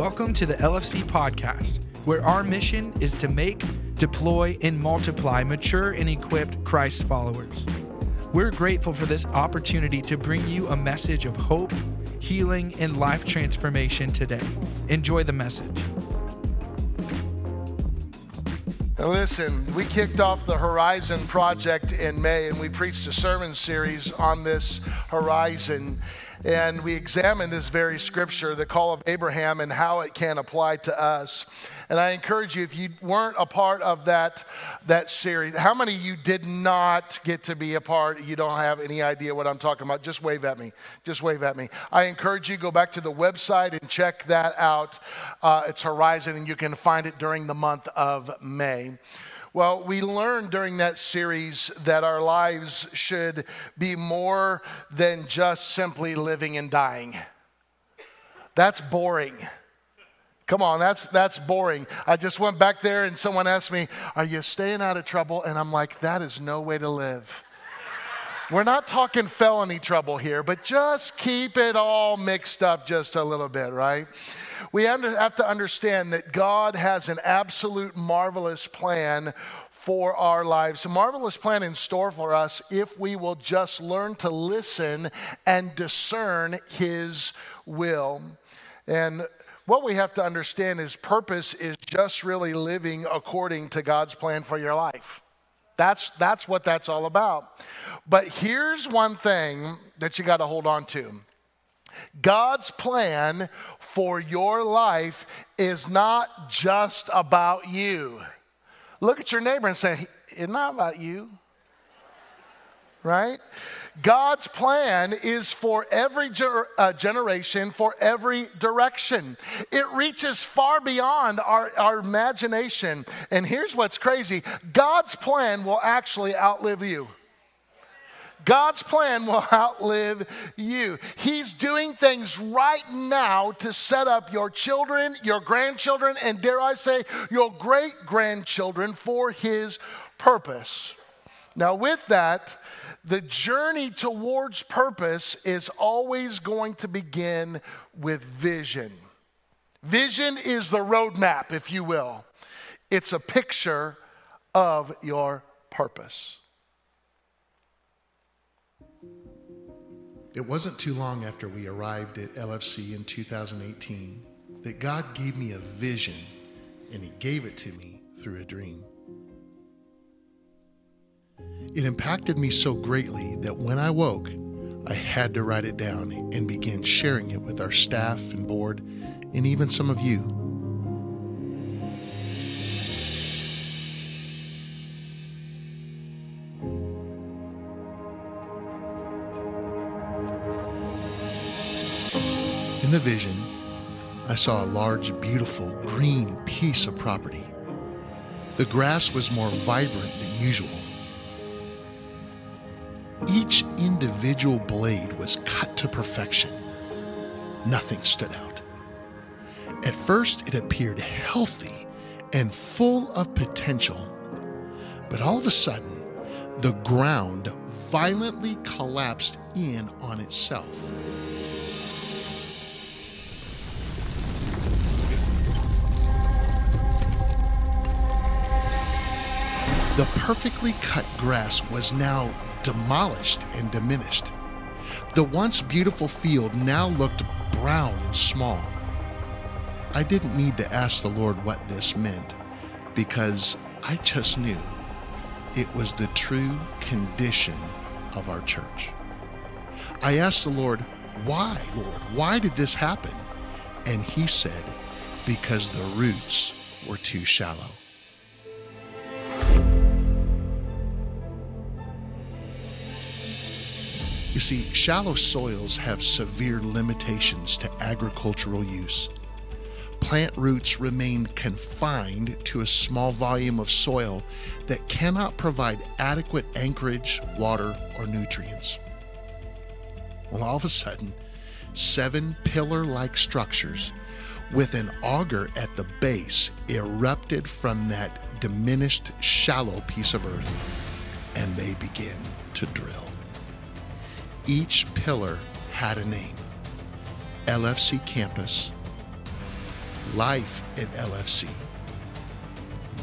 Welcome to the LFC podcast, where our mission is to make, deploy, and multiply mature and equipped Christ followers. We're grateful for this opportunity to bring you a message of hope, healing, and life transformation today. Enjoy the message. Now listen, we kicked off the Horizon Project in May and we preached a sermon series on this horizon. And we examine this very scripture, the call of Abraham, and how it can apply to us. And I encourage you, if you weren't a part of that, that series, how many of you did not get to be a part? You don't have any idea what I'm talking about. Just wave at me. Just wave at me. I encourage you, go back to the website and check that out. Uh, it's Horizon, and you can find it during the month of May. Well, we learned during that series that our lives should be more than just simply living and dying. That's boring. Come on, that's, that's boring. I just went back there and someone asked me, Are you staying out of trouble? And I'm like, That is no way to live. We're not talking felony trouble here, but just keep it all mixed up just a little bit, right? We have to understand that God has an absolute marvelous plan for our lives. A marvelous plan in store for us if we will just learn to listen and discern His will. And what we have to understand is purpose is just really living according to God's plan for your life. That's, that's what that's all about. But here's one thing that you got to hold on to God's plan for your life is not just about you. Look at your neighbor and say, It's not about you. Right? God's plan is for every ger- uh, generation, for every direction. It reaches far beyond our, our imagination. And here's what's crazy God's plan will actually outlive you. God's plan will outlive you. He's doing things right now to set up your children, your grandchildren, and dare I say, your great grandchildren for His purpose. Now, with that, the journey towards purpose is always going to begin with vision. Vision is the roadmap, if you will, it's a picture of your purpose. It wasn't too long after we arrived at LFC in 2018 that God gave me a vision, and He gave it to me through a dream. It impacted me so greatly that when I woke, I had to write it down and begin sharing it with our staff and board and even some of you. In the vision, I saw a large, beautiful, green piece of property. The grass was more vibrant than usual each individual blade was cut to perfection. Nothing stood out. At first, it appeared healthy and full of potential. But all of a sudden, the ground violently collapsed in on itself. The perfectly cut grass was now demolished and diminished. The once beautiful field now looked brown and small. I didn't need to ask the Lord what this meant because I just knew it was the true condition of our church. I asked the Lord, Why, Lord? Why did this happen? And He said, Because the roots were too shallow. You see, shallow soils have severe limitations to agricultural use. Plant roots remain confined to a small volume of soil that cannot provide adequate anchorage, water, or nutrients. Well, all of a sudden, seven pillar like structures with an auger at the base erupted from that diminished, shallow piece of earth, and they begin to drill. Each pillar had a name. LFC Campus, life at LFC,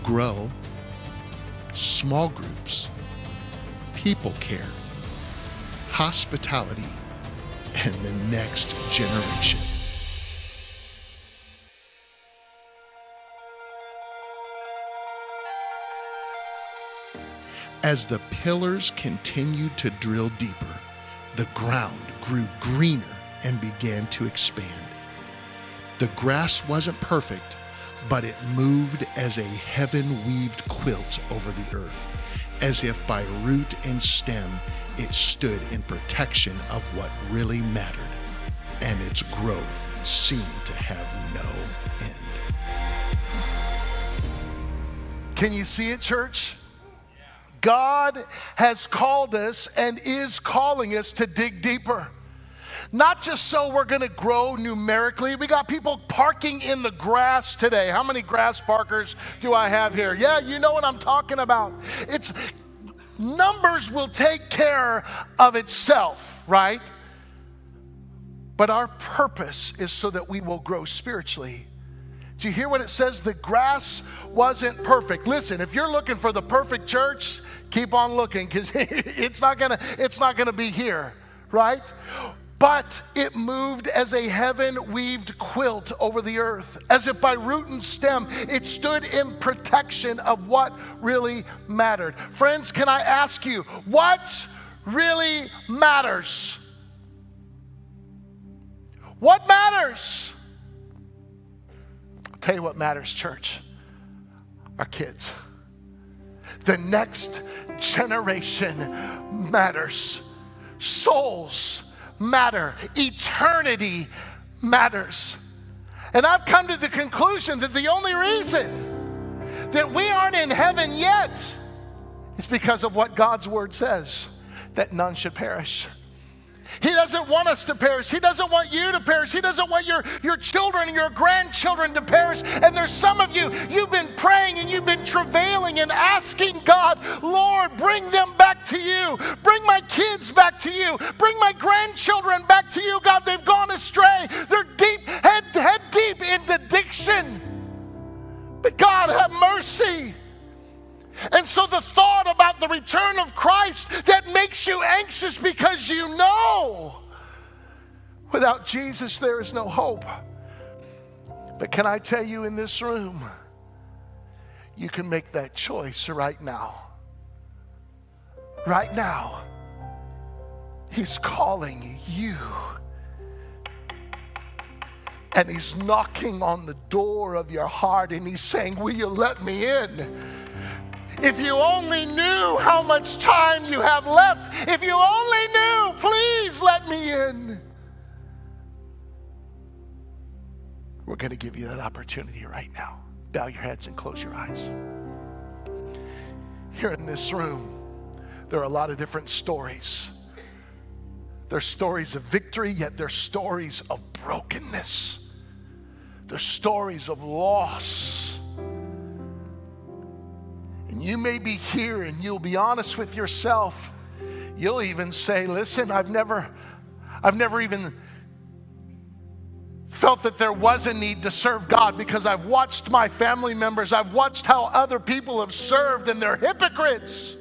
grow, small groups, people care, hospitality, and the next generation. As the pillars continued to drill deeper, the ground grew greener and began to expand. The grass wasn't perfect, but it moved as a heaven weaved quilt over the earth, as if by root and stem it stood in protection of what really mattered, and its growth seemed to have no end. Can you see it, church? God has called us and is calling us to dig deeper. Not just so we're gonna grow numerically. We got people parking in the grass today. How many grass parkers do I have here? Yeah, you know what I'm talking about. It's numbers will take care of itself, right? But our purpose is so that we will grow spiritually. Do you hear what it says? The grass wasn't perfect. Listen, if you're looking for the perfect church, keep on looking because it's not gonna it's not gonna be here, right? But it moved as a heaven weaved quilt over the earth, as if by root and stem, it stood in protection of what really mattered. Friends, can I ask you, what really matters? What matters? I'll tell you what matters, church. Our kids. The next generation matters. Souls matter. Eternity matters. And I've come to the conclusion that the only reason that we aren't in heaven yet is because of what God's word says that none should perish. He doesn't want us to perish. He doesn't want you to perish. He doesn't want your, your children and your grandchildren to perish. And there's some of you, you've been praying and you've been travailing and asking God, Lord, bring them back to you. Bring my kids back to you. Bring my grandchildren back to you. God, they've gone astray. They're deep, head, head deep into addiction. But God, have mercy. And so the thought about the return of Christ that makes you anxious because you know without Jesus there is no hope. But can I tell you in this room, you can make that choice right now. Right now, He's calling you. And He's knocking on the door of your heart and He's saying, Will you let me in? If you only knew how much time you have left, if you only knew, please let me in. We're going to give you that opportunity right now. Bow your heads and close your eyes. Here in this room, there are a lot of different stories. There's stories of victory, yet there's stories of brokenness. There's stories of loss. And you may be here and you'll be honest with yourself. You'll even say, listen, I've never, I've never even felt that there was a need to serve God because I've watched my family members, I've watched how other people have served, and they're hypocrites.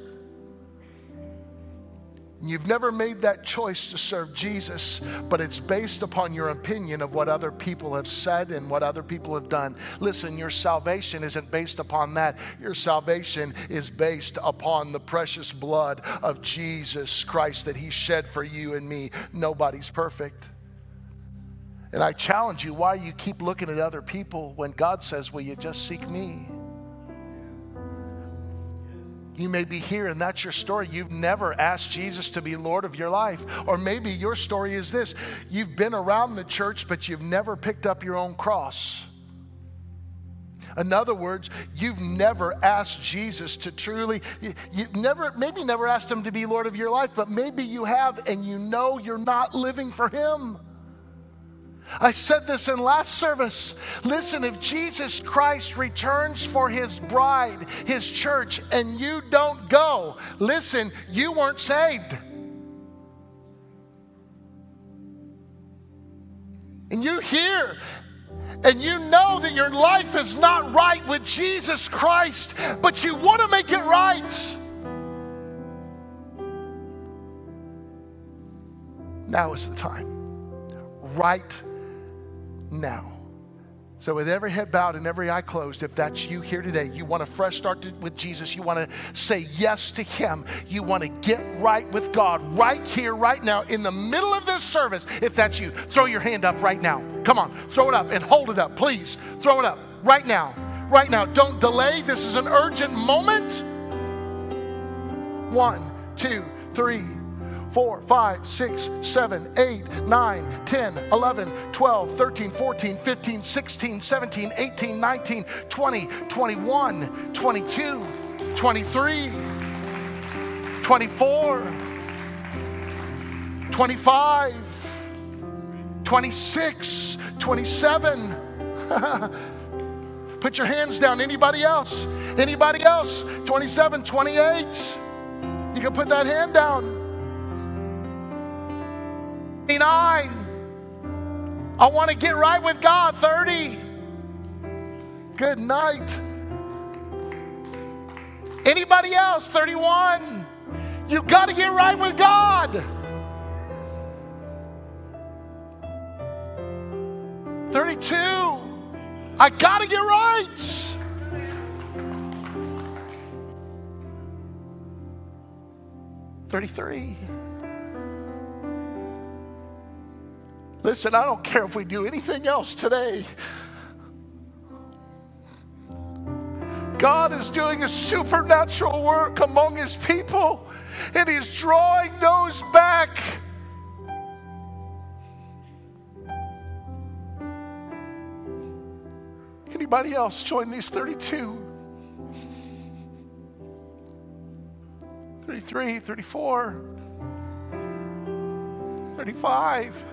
You've never made that choice to serve Jesus, but it's based upon your opinion of what other people have said and what other people have done. Listen, your salvation isn't based upon that. Your salvation is based upon the precious blood of Jesus Christ that He shed for you and me. Nobody's perfect. And I challenge you why you keep looking at other people when God says, Will you just seek me? You may be here and that's your story. You've never asked Jesus to be Lord of your life. Or maybe your story is this you've been around the church, but you've never picked up your own cross. In other words, you've never asked Jesus to truly, you, you never, maybe never asked him to be Lord of your life, but maybe you have and you know you're not living for him. I said this in last service. Listen, if Jesus Christ returns for his bride, his church, and you don't go, listen, you weren't saved. And you hear and you know that your life is not right with Jesus Christ, but you want to make it right. Now is the time. Right now. So, with every head bowed and every eye closed, if that's you here today, you want a fresh start to, with Jesus, you want to say yes to Him, you want to get right with God right here, right now, in the middle of this service, if that's you, throw your hand up right now. Come on, throw it up and hold it up, please. Throw it up right now, right now. Don't delay. This is an urgent moment. One, two, three. 4, 5, 6, 7, 8, 9, 10, 11, 12, 13, 14, 15, 16, 17, 18, 19, 20, 21, 22, 23, 24, 25, 26, 27. Put your hands down. Anybody else? Anybody else? 27, 28. You can put that hand down. 29. I want to get right with God. 30. Good night. Anybody else? 31. You got to get right with God. 32. I got to get right. Thirty-three. Listen, I don't care if we do anything else today. God is doing a supernatural work among his people, and he's drawing those back. Anybody else join these 32? 33, 34, 35.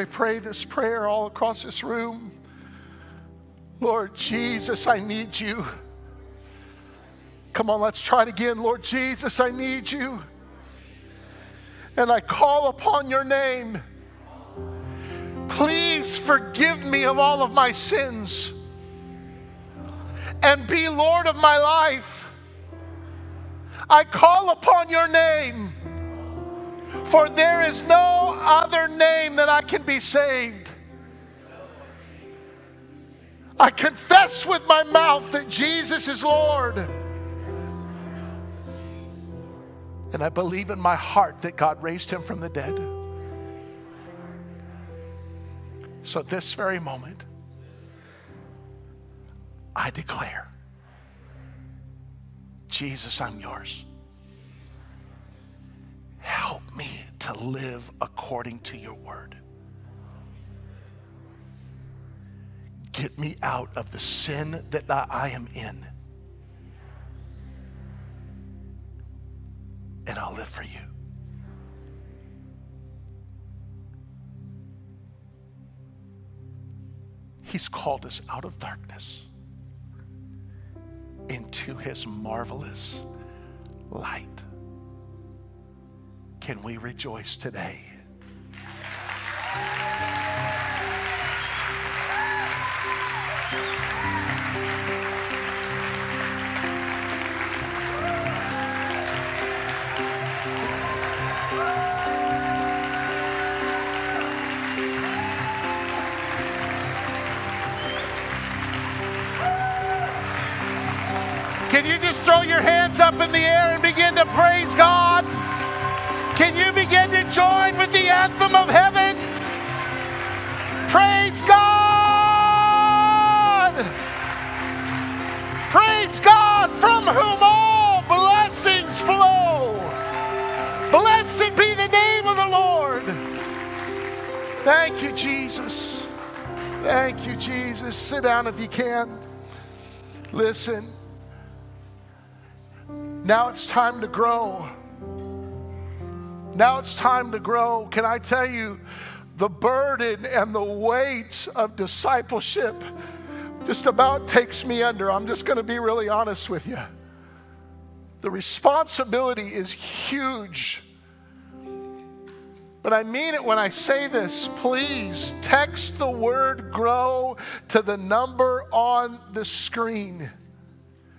We pray this prayer all across this room? Lord Jesus, I need you. Come on, let's try it again. Lord Jesus, I need you. And I call upon your name. Please forgive me of all of my sins and be Lord of my life. I call upon your name, for there is no other name that I can be saved. I confess with my mouth that Jesus is Lord. And I believe in my heart that God raised him from the dead. So, this very moment, I declare, Jesus, I'm yours. Help me to live according to your word. Get me out of the sin that I am in. And I'll live for you. He's called us out of darkness into his marvelous light. Can we rejoice today? Can you just throw your hands up in the air and begin to praise God? Can you begin to join with the anthem of heaven? Praise God! Praise God from whom all blessings flow. Blessed be the name of the Lord. Thank you, Jesus. Thank you, Jesus. Sit down if you can. Listen. Now it's time to grow. Now it's time to grow. Can I tell you, the burden and the weight of discipleship just about takes me under. I'm just going to be really honest with you. The responsibility is huge. But I mean it when I say this. Please text the word grow to the number on the screen.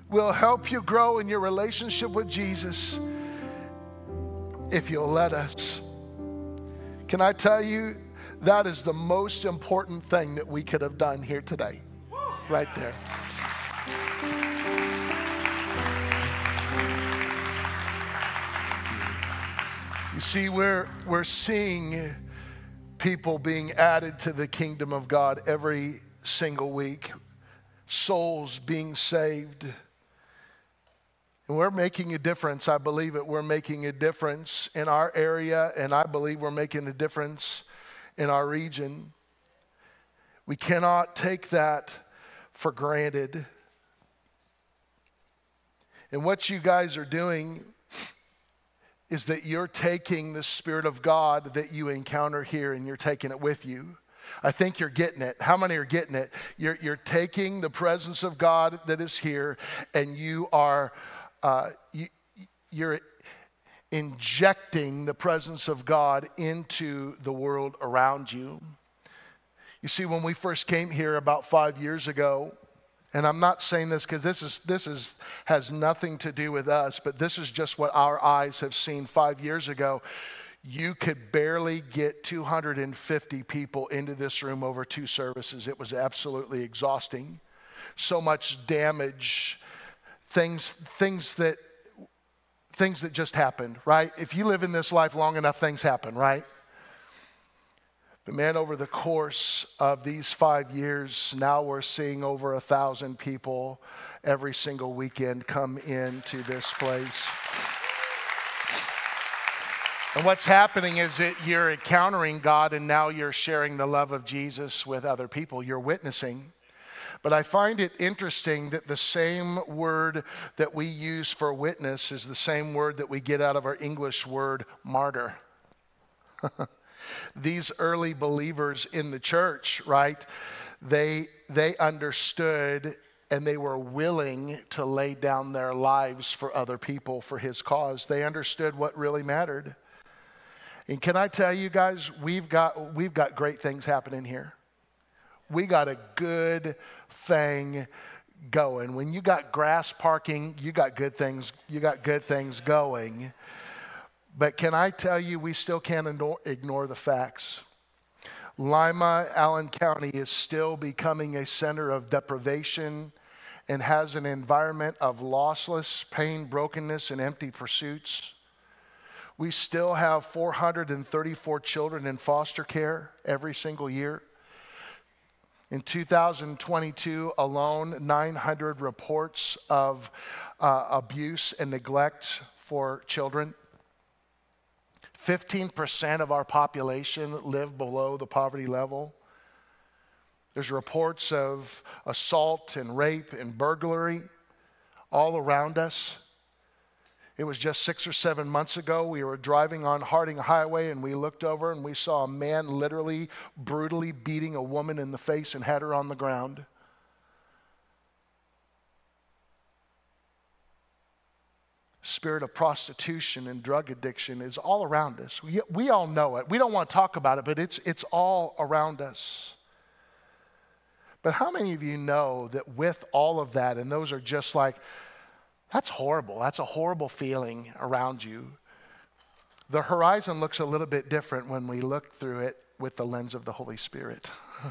We'll help you grow in your relationship with Jesus if you'll let us. Can I tell you, that is the most important thing that we could have done here today. Right there. You see, we're, we're seeing people being added to the kingdom of God every single week, souls being saved. And we're making a difference. I believe it. We're making a difference in our area, and I believe we're making a difference in our region. We cannot take that for granted. And what you guys are doing is that you're taking the Spirit of God that you encounter here and you're taking it with you. I think you're getting it. How many are getting it? You're, you're taking the presence of God that is here and you are uh, you, you're injecting the presence of God into the world around you. You see, when we first came here about five years ago, and I'm not saying this because this is this is has nothing to do with us, but this is just what our eyes have seen five years ago. You could barely get 250 people into this room over two services. It was absolutely exhausting. So much damage, things, things that things that just happened, right? If you live in this life long enough, things happen, right? But man, over the course of these five years, now we're seeing over a thousand people every single weekend come into this place. And what's happening is that you're encountering God and now you're sharing the love of Jesus with other people. You're witnessing. But I find it interesting that the same word that we use for witness is the same word that we get out of our English word martyr. these early believers in the church, right? They, they understood and they were willing to lay down their lives for other people for his cause. They understood what really mattered. And can I tell you guys, we've got, we've got great things happening here. We got a good thing going. When you got grass parking, you got good things, you got good things going. But can I tell you, we still can't ignore the facts. Lima, Allen County is still becoming a center of deprivation and has an environment of lossless pain, brokenness, and empty pursuits. We still have 434 children in foster care every single year. In 2022 alone, 900 reports of uh, abuse and neglect for children. 15% of our population live below the poverty level. There's reports of assault and rape and burglary all around us. It was just six or seven months ago. We were driving on Harding Highway and we looked over and we saw a man literally brutally beating a woman in the face and had her on the ground. spirit of prostitution and drug addiction is all around us. We, we all know it. We don't want to talk about it, but it's, it's all around us. But how many of you know that with all of that, and those are just like, that's horrible. That's a horrible feeling around you. The horizon looks a little bit different when we look through it with the lens of the Holy Spirit.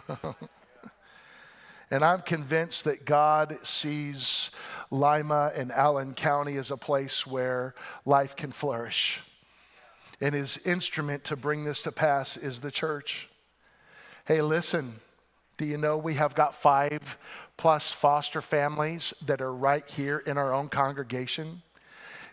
and I'm convinced that God sees Lima and Allen County as a place where life can flourish. And his instrument to bring this to pass is the church. Hey, listen, do you know we have got five plus foster families that are right here in our own congregation?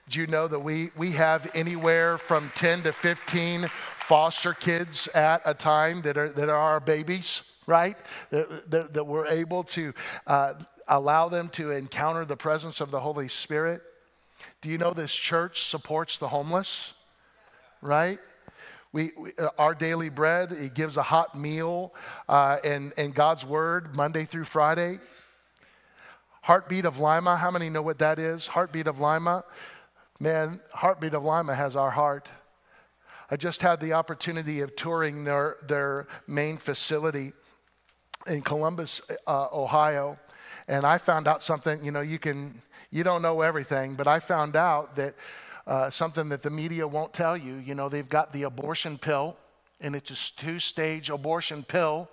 Do you know that we, we have anywhere from 10 to 15 foster kids at a time that are, that are our babies, right? That, that, that we're able to uh, allow them to encounter the presence of the Holy Spirit. Do you know this church supports the homeless? Right? We, we uh, our daily bread, it gives a hot meal uh, and, and God's word Monday through Friday. Heartbeat of Lima, how many know what that is? Heartbeat of Lima. Man, Heartbeat of Lima has our heart. I just had the opportunity of touring their, their main facility in Columbus, uh, Ohio, and I found out something. You know, you can you don't know everything, but I found out that uh, something that the media won't tell you. You know, they've got the abortion pill, and it's a two-stage abortion pill.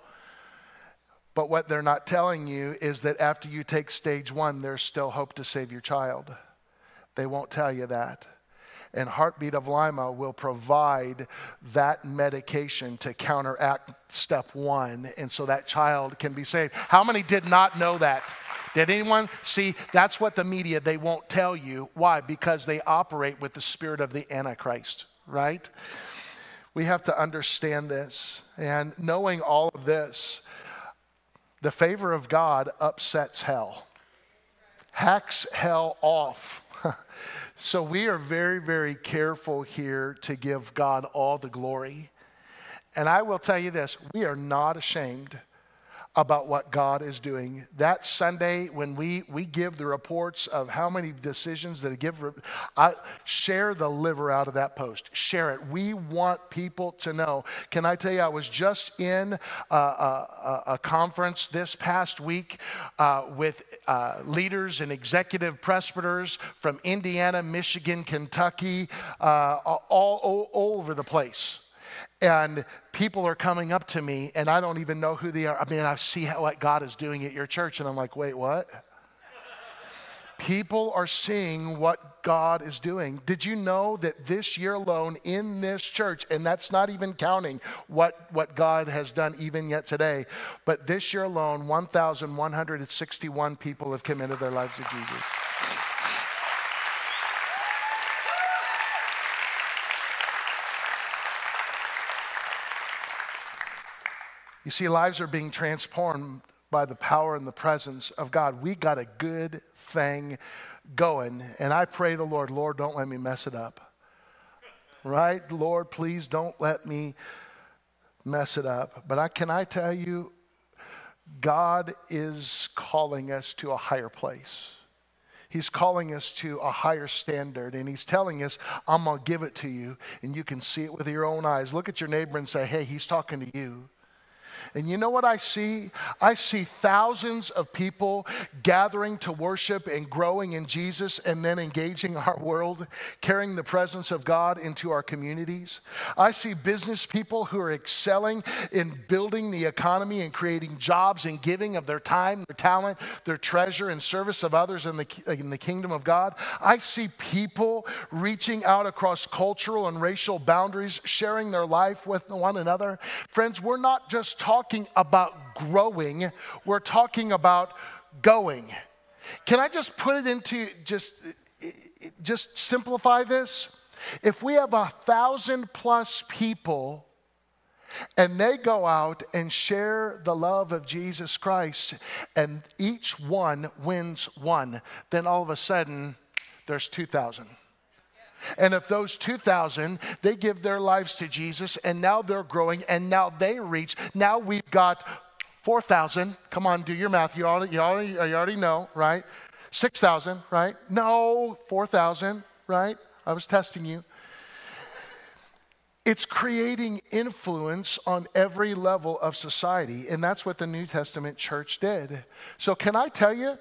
But what they're not telling you is that after you take stage one, there's still hope to save your child. They won't tell you that and Heartbeat of Lima will provide that medication to counteract step one, and so that child can be saved. How many did not know that? Did anyone see? That's what the media, they won't tell you. Why? Because they operate with the spirit of the Antichrist, right? We have to understand this. And knowing all of this, the favor of God upsets hell, hacks hell off. So we are very, very careful here to give God all the glory. And I will tell you this we are not ashamed about what God is doing. That Sunday, when we, we give the reports of how many decisions that give, I, share the liver out of that post. Share it. We want people to know. Can I tell you, I was just in a, a, a conference this past week uh, with uh, leaders and executive presbyters from Indiana, Michigan, Kentucky, uh, all, all, all over the place and people are coming up to me and I don't even know who they are. I mean, I see how, what God is doing at your church, and I'm like, wait, what? people are seeing what God is doing. Did you know that this year alone in this church, and that's not even counting what, what God has done even yet today, but this year alone, 1,161 people have committed their lives to Jesus. You see, lives are being transformed by the power and the presence of God. We got a good thing going. And I pray the Lord, Lord, don't let me mess it up. Right? Lord, please don't let me mess it up. But I, can I tell you, God is calling us to a higher place. He's calling us to a higher standard, and He's telling us, I'm going to give it to you, and you can see it with your own eyes. Look at your neighbor and say, Hey, He's talking to you. And you know what I see? I see thousands of people gathering to worship and growing in Jesus and then engaging our world, carrying the presence of God into our communities. I see business people who are excelling in building the economy and creating jobs and giving of their time, their talent, their treasure in service of others in the, in the kingdom of God. I see people reaching out across cultural and racial boundaries, sharing their life with one another. Friends, we're not just talking talking about growing, we're talking about going. Can I just put it into just just simplify this? If we have a thousand plus people and they go out and share the love of Jesus Christ and each one wins one, then all of a sudden there's 2,000. And if those 2,000, they give their lives to Jesus and now they're growing and now they reach, now we've got 4,000. Come on, do your math. You already, you already, you already know, right? 6,000, right? No, 4,000, right? I was testing you. It's creating influence on every level of society, and that's what the New Testament church did. So, can I tell you,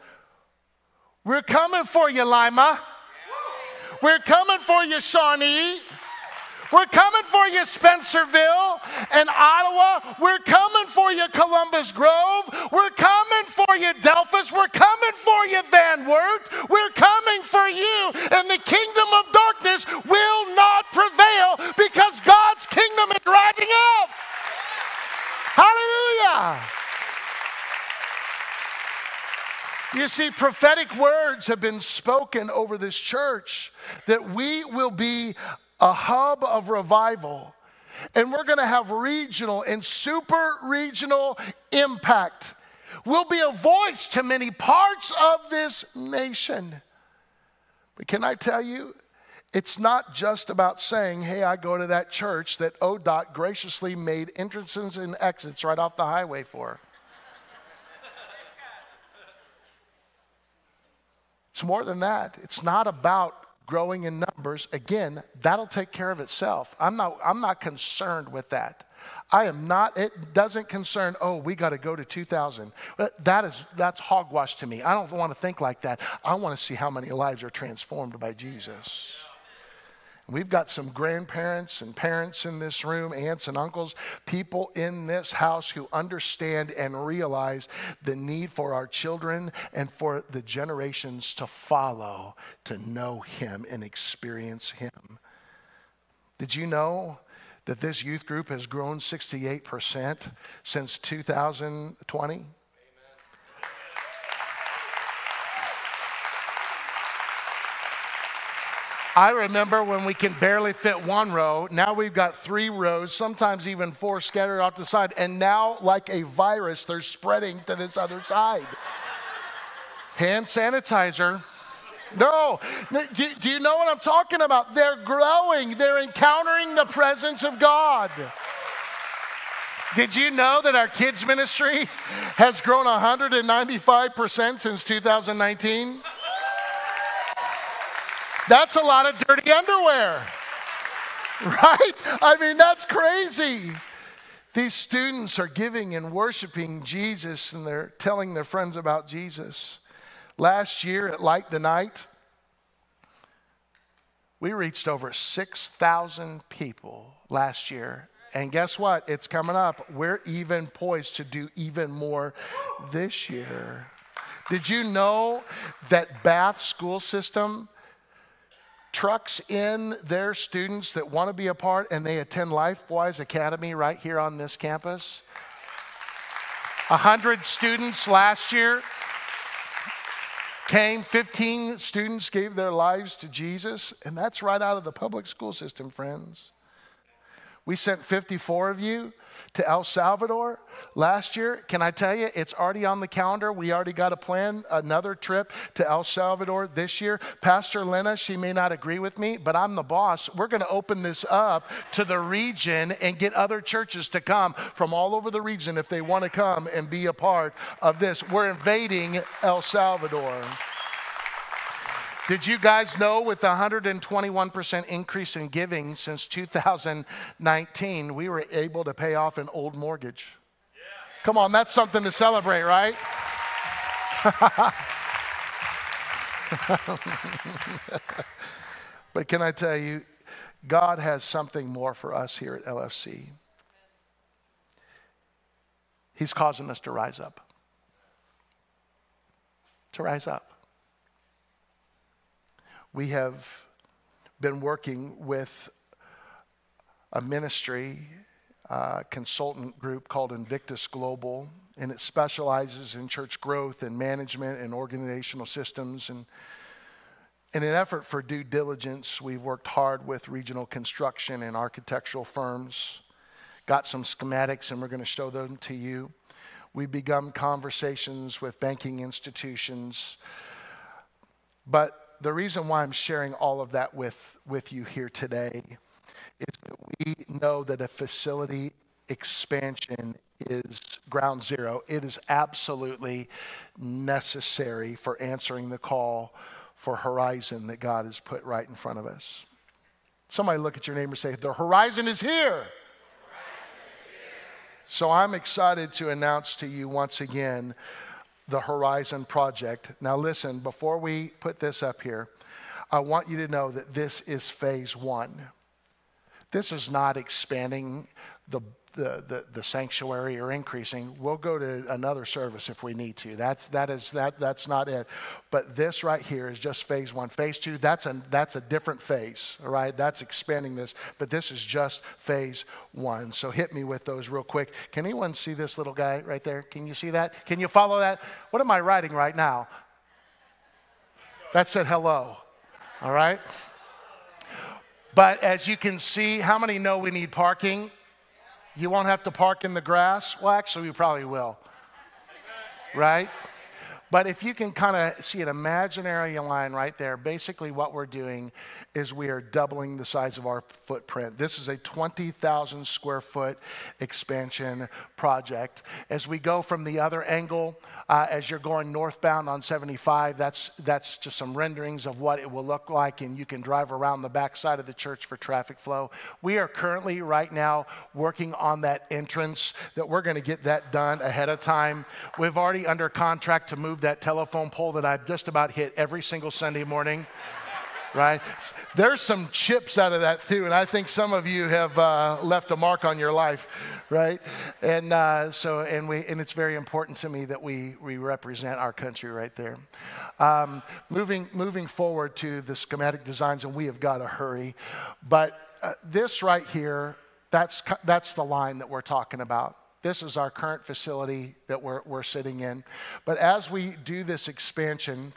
we're coming for you, Lima. We're coming for you, Shawnee. We're coming for you, Spencerville and Ottawa. We're coming for you, Columbus Grove. We're coming for you, Delphos. We're coming for you, Van Wert. We're coming for you. And the kingdom of darkness will not prevail because God's kingdom is rising up. Hallelujah. You see, prophetic words have been spoken over this church that we will be a hub of revival and we're going to have regional and super regional impact. We'll be a voice to many parts of this nation. But can I tell you, it's not just about saying, hey, I go to that church that ODOT graciously made entrances and exits right off the highway for. It's more than that. It's not about growing in numbers. Again, that'll take care of itself. I'm not, I'm not concerned with that. I am not, it doesn't concern, oh, we got to go to 2,000. That is, that's hogwash to me. I don't want to think like that. I want to see how many lives are transformed by Jesus. We've got some grandparents and parents in this room, aunts and uncles, people in this house who understand and realize the need for our children and for the generations to follow to know Him and experience Him. Did you know that this youth group has grown 68% since 2020? I remember when we can barely fit one row. Now we've got three rows, sometimes even four scattered off the side. And now, like a virus, they're spreading to this other side. Hand sanitizer. No. Do, do, you know what I'm talking about? They're growing, they're encountering the presence of God. Did you know that our kids' ministry has grown 195% since 2019? That's a lot of dirty underwear, right? I mean, that's crazy. These students are giving and worshiping Jesus and they're telling their friends about Jesus. Last year at Light the Night, we reached over 6,000 people last year. And guess what? It's coming up. We're even poised to do even more this year. Did you know that Bath school system trucks in their students that want to be a part and they attend LifeWise Academy right here on this campus. A hundred students last year came, 15 students gave their lives to Jesus, and that's right out of the public school system, friends. We sent 54 of you to El Salvador last year. Can I tell you, it's already on the calendar. We already got a plan, another trip to El Salvador this year. Pastor Lena, she may not agree with me, but I'm the boss. We're going to open this up to the region and get other churches to come from all over the region if they want to come and be a part of this. We're invading El Salvador. Did you guys know with the 121% increase in giving since 2019, we were able to pay off an old mortgage? Yeah. Come on, that's something to celebrate, right? but can I tell you, God has something more for us here at LFC. He's causing us to rise up. To rise up we have been working with a ministry consultant group called Invictus Global, and it specializes in church growth and management and organizational systems. And in an effort for due diligence, we've worked hard with regional construction and architectural firms, got some schematics, and we're going to show them to you. We've begun conversations with banking institutions, but the reason why I'm sharing all of that with, with you here today is that we know that a facility expansion is ground zero. It is absolutely necessary for answering the call for horizon that God has put right in front of us. Somebody look at your neighbor and say, The horizon is here. So I'm excited to announce to you once again the Horizon Project. Now, listen, before we put this up here, I want you to know that this is phase one. This is not expanding the the, the, the, sanctuary are increasing. We'll go to another service if we need to. That's, that is, that, that's not it. But this right here is just phase one. Phase two, that's a, that's a different phase, all right? That's expanding this. But this is just phase one. So hit me with those real quick. Can anyone see this little guy right there? Can you see that? Can you follow that? What am I writing right now? That said hello, all right? But as you can see, how many know we need parking? You won't have to park in the grass. Well, actually, we probably will. Right? But if you can kind of see an imaginary line right there, basically what we're doing is we are doubling the size of our footprint. This is a 20,000 square foot expansion project. As we go from the other angle, uh, as you're going northbound on 75, that's, that's just some renderings of what it will look like, and you can drive around the backside of the church for traffic flow. We are currently, right now, working on that entrance that we're going to get that done ahead of time. We've already under contract to move that telephone pole that I've just about hit every single Sunday morning right? There's some chips out of that too, and I think some of you have uh, left a mark on your life, right? And uh, so, and we, and it's very important to me that we we represent our country right there. Um, moving moving forward to the schematic designs, and we have got to hurry, but uh, this right here, that's that's the line that we're talking about. This is our current facility that we're, we're sitting in. But as we do this expansion,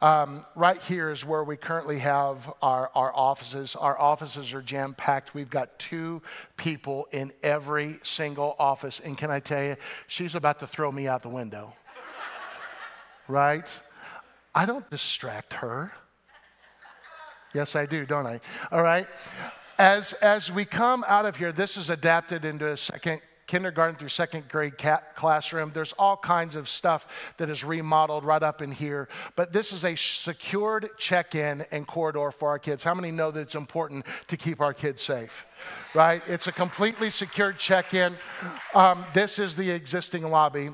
um, right here is where we currently have our, our offices. Our offices are jam packed. We've got two people in every single office. And can I tell you, she's about to throw me out the window. right? I don't distract her. Yes, I do, don't I? All right. As, as we come out of here, this is adapted into a second kindergarten through second grade classroom. There's all kinds of stuff that is remodeled right up in here. But this is a secured check in and corridor for our kids. How many know that it's important to keep our kids safe? Right? It's a completely secured check in. Um, this is the existing lobby.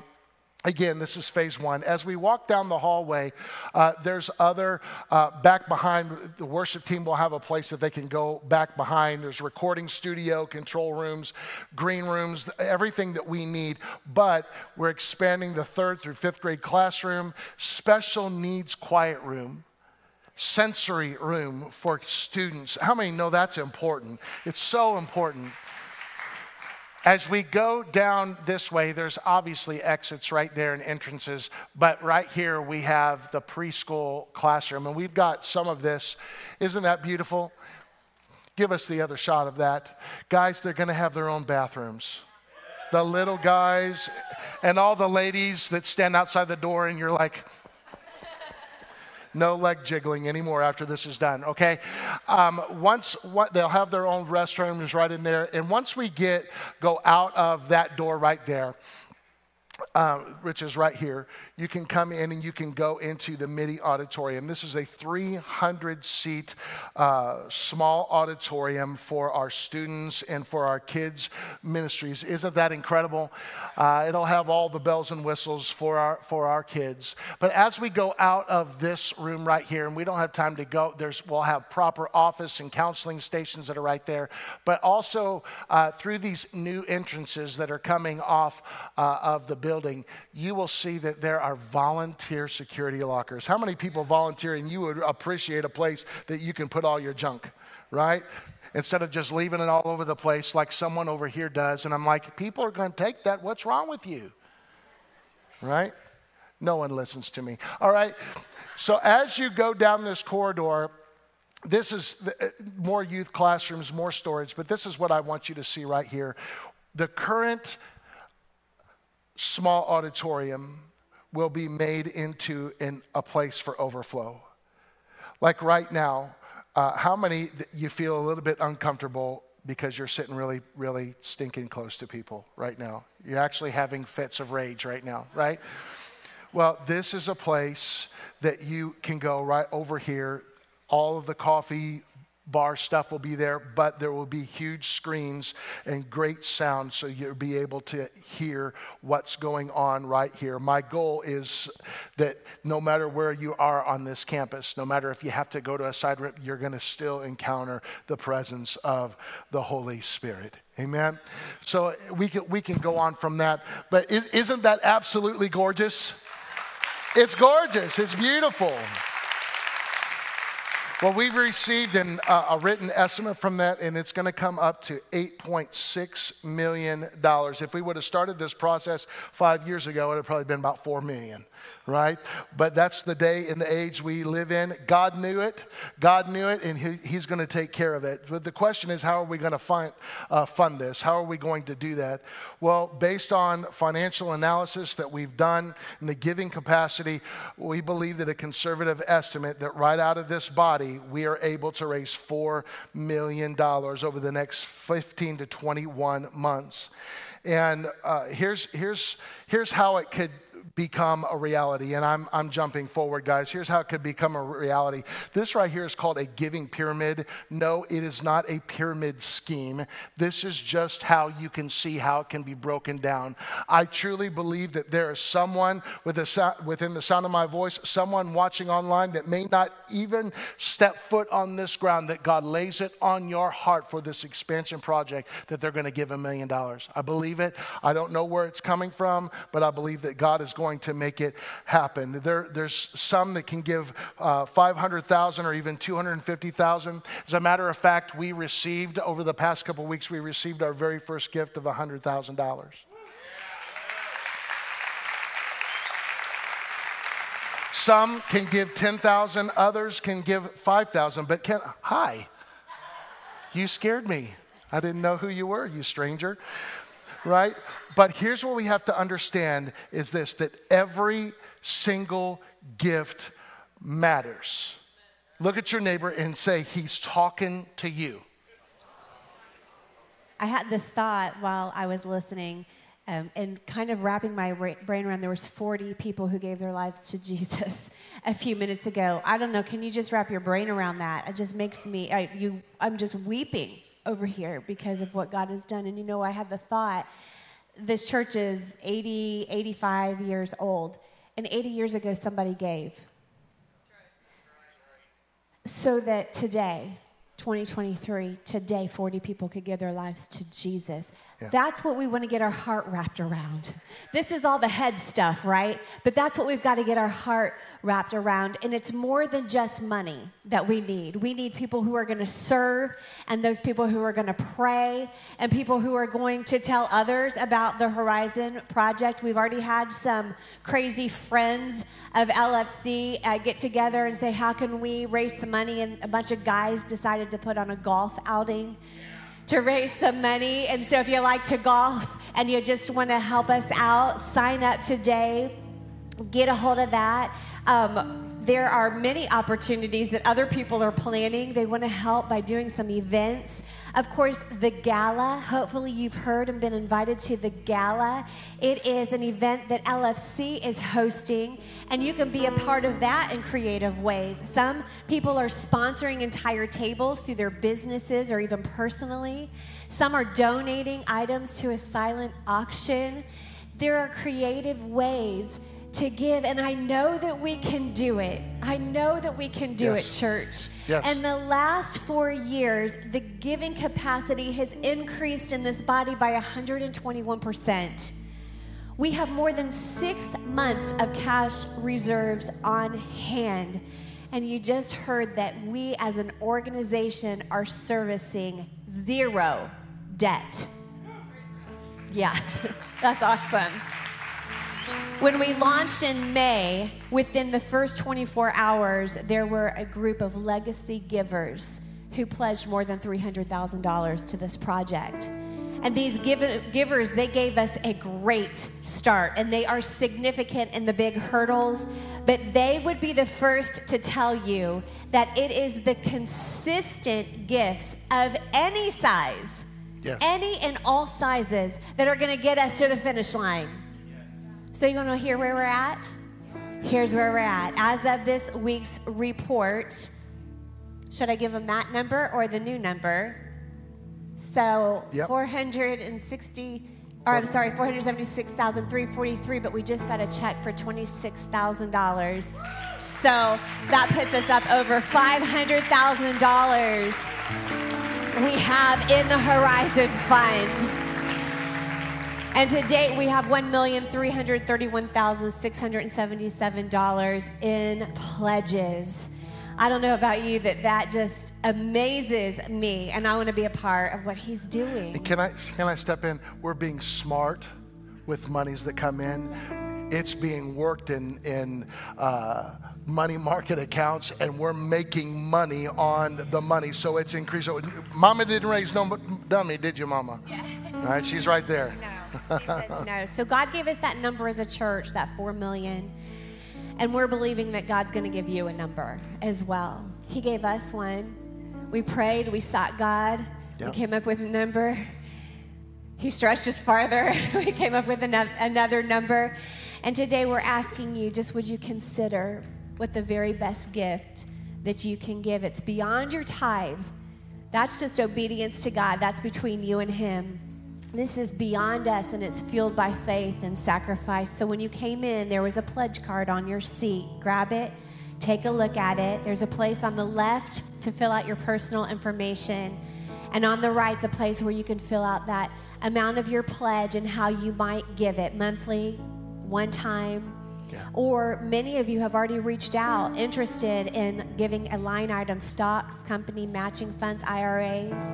Again, this is phase one. As we walk down the hallway, uh, there's other, uh, back behind, the worship team will have a place that they can go back behind. There's recording studio, control rooms, green rooms, everything that we need. But we're expanding the third through fifth grade classroom, special needs quiet room sensory room for students. How many know that's important? It's so important. As we go down this way, there's obviously exits right there and entrances, but right here we have the preschool classroom, and we've got some of this. Isn't that beautiful? Give us the other shot of that. Guys, they're gonna have their own bathrooms. The little guys and all the ladies that stand outside the door, and you're like, no leg jiggling anymore after this is done, okay? Um, once what, they'll have their own restrooms right in there. And once we get, go out of that door right there, uh, which is right here, you can come in and you can go into the MIDI auditorium. This is a 300 seat uh, small auditorium for our students and for our kids' ministries. Isn't that incredible? Uh, it'll have all the bells and whistles for our, for our kids. But as we go out of this room right here, and we don't have time to go, there's, we'll have proper office and counseling stations that are right there, but also uh, through these new entrances that are coming off uh, of the building, you will see that there are volunteer security lockers. How many people volunteer and you would appreciate a place that you can put all your junk, right? Instead of just leaving it all over the place like someone over here does. And I'm like, people are going to take that. What's wrong with you? Right? No one listens to me. All right. So as you go down this corridor, this is the, uh, more youth classrooms, more storage, but this is what I want you to see right here. The current small auditorium will be made into in a place for overflow. Like right now, uh, how many you feel a little bit uncomfortable because you're sitting really, really stinking close to people right now? You're actually having fits of rage right now, right? Well, this is a place that you can go right over here. All of the coffee bar stuff will be there, but there will be huge screens and great sound so you'll be able to hear what's going on right here. My goal is that no matter where you are on this campus, no matter if you have to go to a side room, you're going to still encounter the presence of the Holy Spirit. Amen. So we can we can go on from that, but isn't that absolutely gorgeous? It's gorgeous. It's beautiful. Well, we've received an, uh, a written estimate from that, and it's going to come up to $8.6 million. If we would have started this process five years ago, it would have probably been about $4 million right? But that's the day and the age we live in. God knew it. God knew it, and he, He's going to take care of it. But the question is, how are we going to fund, uh, fund this? How are we going to do that? Well, based on financial analysis that we've done in the giving capacity, we believe that a conservative estimate that right out of this body, we are able to raise $4 million over the next 15 to 21 months. And uh, here's, here's, here's how it could become a reality. And I'm, I'm jumping forward, guys. Here's how it could become a reality. This right here is called a giving pyramid. No, it is not a pyramid scheme. This is just how you can see how it can be broken down. I truly believe that there is someone with a, within the sound of my voice, someone watching online that may not even step foot on this ground, that God lays it on your heart for this expansion project that they're going to give a million dollars. I believe it. I don't know where it's coming from, but I believe that God is going going to make it happen. There, there's some that can give uh, 500,000 or even 250,000. As a matter of fact, we received over the past couple weeks, we received our very first gift of $100,000. Some can give 10,000, others can give 5,000, but can, hi, you scared me. I didn't know who you were, you stranger, right? But here's what we have to understand is this that every single gift matters. Look at your neighbor and say, He's talking to you. I had this thought while I was listening um, and kind of wrapping my brain around there was 40 people who gave their lives to jesus a few minutes ago i don't know can you just wrap your brain around that it just makes me I, you, i'm just weeping over here because of what god has done and you know i had the thought this church is 80, 85 years old. And 80 years ago, somebody gave. So that today, 2023, today, 40 people could give their lives to Jesus. That's what we want to get our heart wrapped around. This is all the head stuff, right? But that's what we've got to get our heart wrapped around. And it's more than just money that we need. We need people who are going to serve, and those people who are going to pray, and people who are going to tell others about the Horizon Project. We've already had some crazy friends of LFC uh, get together and say, How can we raise the money? And a bunch of guys decided to put on a golf outing to raise some money. And so if you like to golf and you just want to help us out, sign up today. Get a hold of that. Um, there are many opportunities that other people are planning. They want to help by doing some events. Of course, the gala, hopefully you've heard and been invited to the gala. It is an event that LFC is hosting, and you can be a part of that in creative ways. Some people are sponsoring entire tables through their businesses or even personally. Some are donating items to a silent auction. There are creative ways to give. And I know that we can do it. I know that we can do yes. it, church. Yes. And the last four years, the giving capacity has increased in this body by 121%. We have more than six months of cash reserves on hand. And you just heard that we as an organization are servicing zero debt. Yeah, that's awesome. When we launched in May, within the first 24 hours, there were a group of legacy givers who pledged more than $300,000 to this project. And these give- givers, they gave us a great start, and they are significant in the big hurdles, but they would be the first to tell you that it is the consistent gifts of any size, yes. any and all sizes, that are gonna get us to the finish line. So you want to hear where we're at? Here's where we're at. As of this week's report, should I give them that number or the new number? So yep. 460, or I'm sorry, 476,343, but we just got a check for $26,000. So that puts us up over $500,000 we have in the Horizon Fund. And to date, we have $1,331,677 in pledges. I don't know about you, that that just amazes me, and I want to be a part of what he's doing. Can I can I step in? We're being smart with monies that come in. It's being worked in in. Uh, money market accounts and we're making money on the money so it's increased so mama didn't raise no dummy did you mama yeah. all right she's right there no she says no so god gave us that number as a church that four million and we're believing that God's going to give you a number as well. He gave us one. We prayed, we sought God, yep. we came up with a number. He stretched us farther. we came up with another number. And today we're asking you just would you consider what the very best gift that you can give? It's beyond your tithe. That's just obedience to God. That's between you and Him. This is beyond us and it's fueled by faith and sacrifice. So when you came in, there was a pledge card on your seat. Grab it, take a look at it. There's a place on the left to fill out your personal information. And on the right, a place where you can fill out that amount of your pledge and how you might give it monthly, one time. Yeah. Or many of you have already reached out interested in giving a line item stocks, company matching funds, IRAs.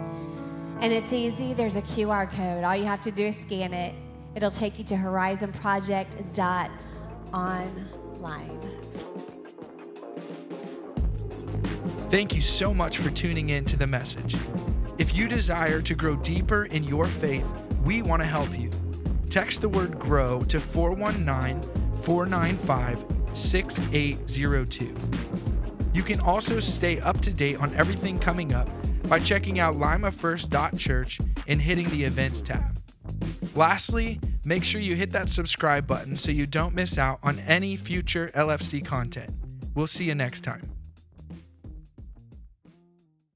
And it's easy. There's a QR code. All you have to do is scan it. It'll take you to horizonproject.online. Thank you so much for tuning in to the message. If you desire to grow deeper in your faith, we want to help you. Text the word GROW to 419 495 6802. You can also stay up to date on everything coming up by checking out limafirst.church and hitting the events tab. Lastly, make sure you hit that subscribe button so you don't miss out on any future LFC content. We'll see you next time.